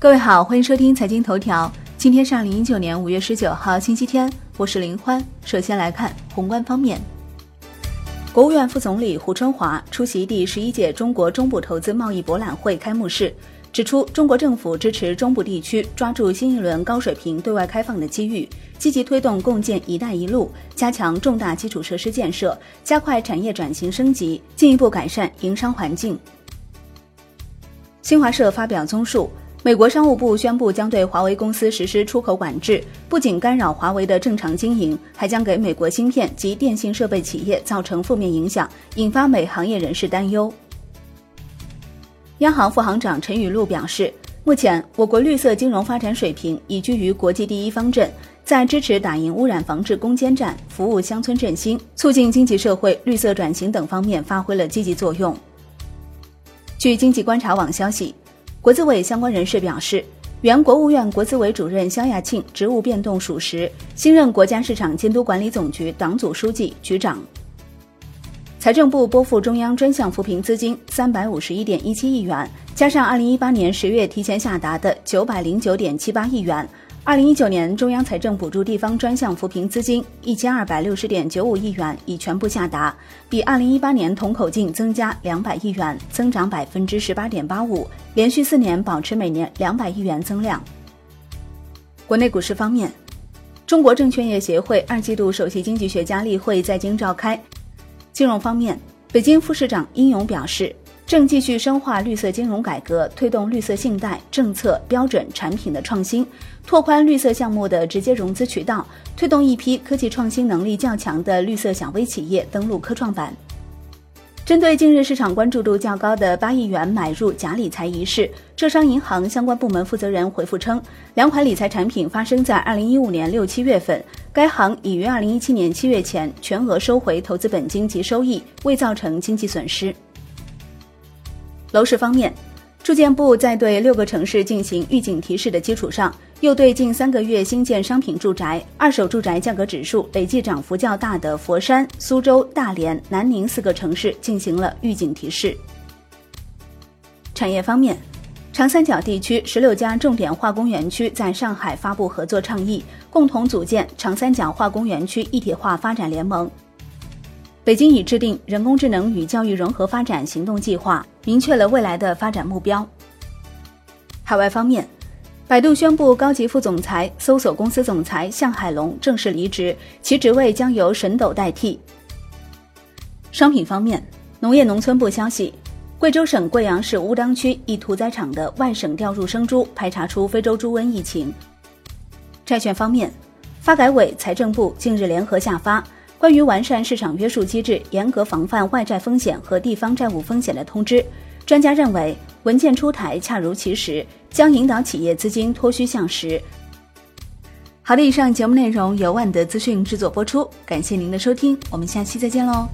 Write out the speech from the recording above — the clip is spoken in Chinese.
各位好，欢迎收听财经头条。今天是二零一九年五月十九号，星期天，我是林欢。首先来看宏观方面，国务院副总理胡春华出席第十一届中国中部投资贸易博览会开幕式，指出中国政府支持中部地区抓住新一轮高水平对外开放的机遇，积极推动共建“一带一路”，加强重大基础设施建设，加快产业转型升级，进一步改善营商环境。新华社发表综述。美国商务部宣布将对华为公司实施出口管制，不仅干扰华为的正常经营，还将给美国芯片及电信设备企业造成负面影响，引发美行业人士担忧。央行副行长陈雨露表示，目前我国绿色金融发展水平已居于国际第一方阵，在支持打赢污染防治攻坚战、服务乡村振兴、促进经济社会绿色转型等方面发挥了积极作用。据经济观察网消息。国资委相关人士表示，原国务院国资委主任肖亚庆职务变动属实，新任国家市场监督管理总局党组书记、局长。财政部拨付中央专项扶贫资金三百五十一点一七亿元，加上二零一八年十月提前下达的九百零九点七八亿元。二零一九年中央财政补助地方专项扶贫资金一千二百六十点九五亿元已全部下达，比二零一八年同口径增加两百亿元，增长百分之十八点八五，连续四年保持每年两百亿元增量。国内股市方面，中国证券业协会二季度首席经济学家例会在京召开。金融方面，北京副市长殷勇表示。正继续深化绿色金融改革，推动绿色信贷政策、标准、产品的创新，拓宽绿色项目的直接融资渠道，推动一批科技创新能力较强的绿色小微企业登陆科创板。针对近日市场关注度较高的八亿元买入假理财一事，浙商银行相关部门负责人回复称，两款理财产品发生在二零一五年六七月份，该行已于二零一七年七月前全额收回投资本金及收益，未造成经济损失。楼市方面，住建部在对六个城市进行预警提示的基础上，又对近三个月新建商品住宅、二手住宅价格指数累计涨幅较大的佛山、苏州、大连、南宁四个城市进行了预警提示。产业方面，长三角地区十六家重点化工园区在上海发布合作倡议，共同组建长三角化工园区一体化发展联盟。北京已制定人工智能与教育融合发展行动计划，明确了未来的发展目标。海外方面，百度宣布高级副总裁、搜索公司总裁向海龙正式离职，其职位将由沈斗代替。商品方面，农业农村部消息，贵州省贵阳市乌当区一屠宰场的外省调入生猪排查出非洲猪瘟疫情。债券方面，发改委、财政部近日联合下发。关于完善市场约束机制、严格防范外债风险和地方债务风险的通知，专家认为文件出台恰如其时，将引导企业资金脱虚向实。好的，以上节目内容由万德资讯制作播出，感谢您的收听，我们下期再见喽。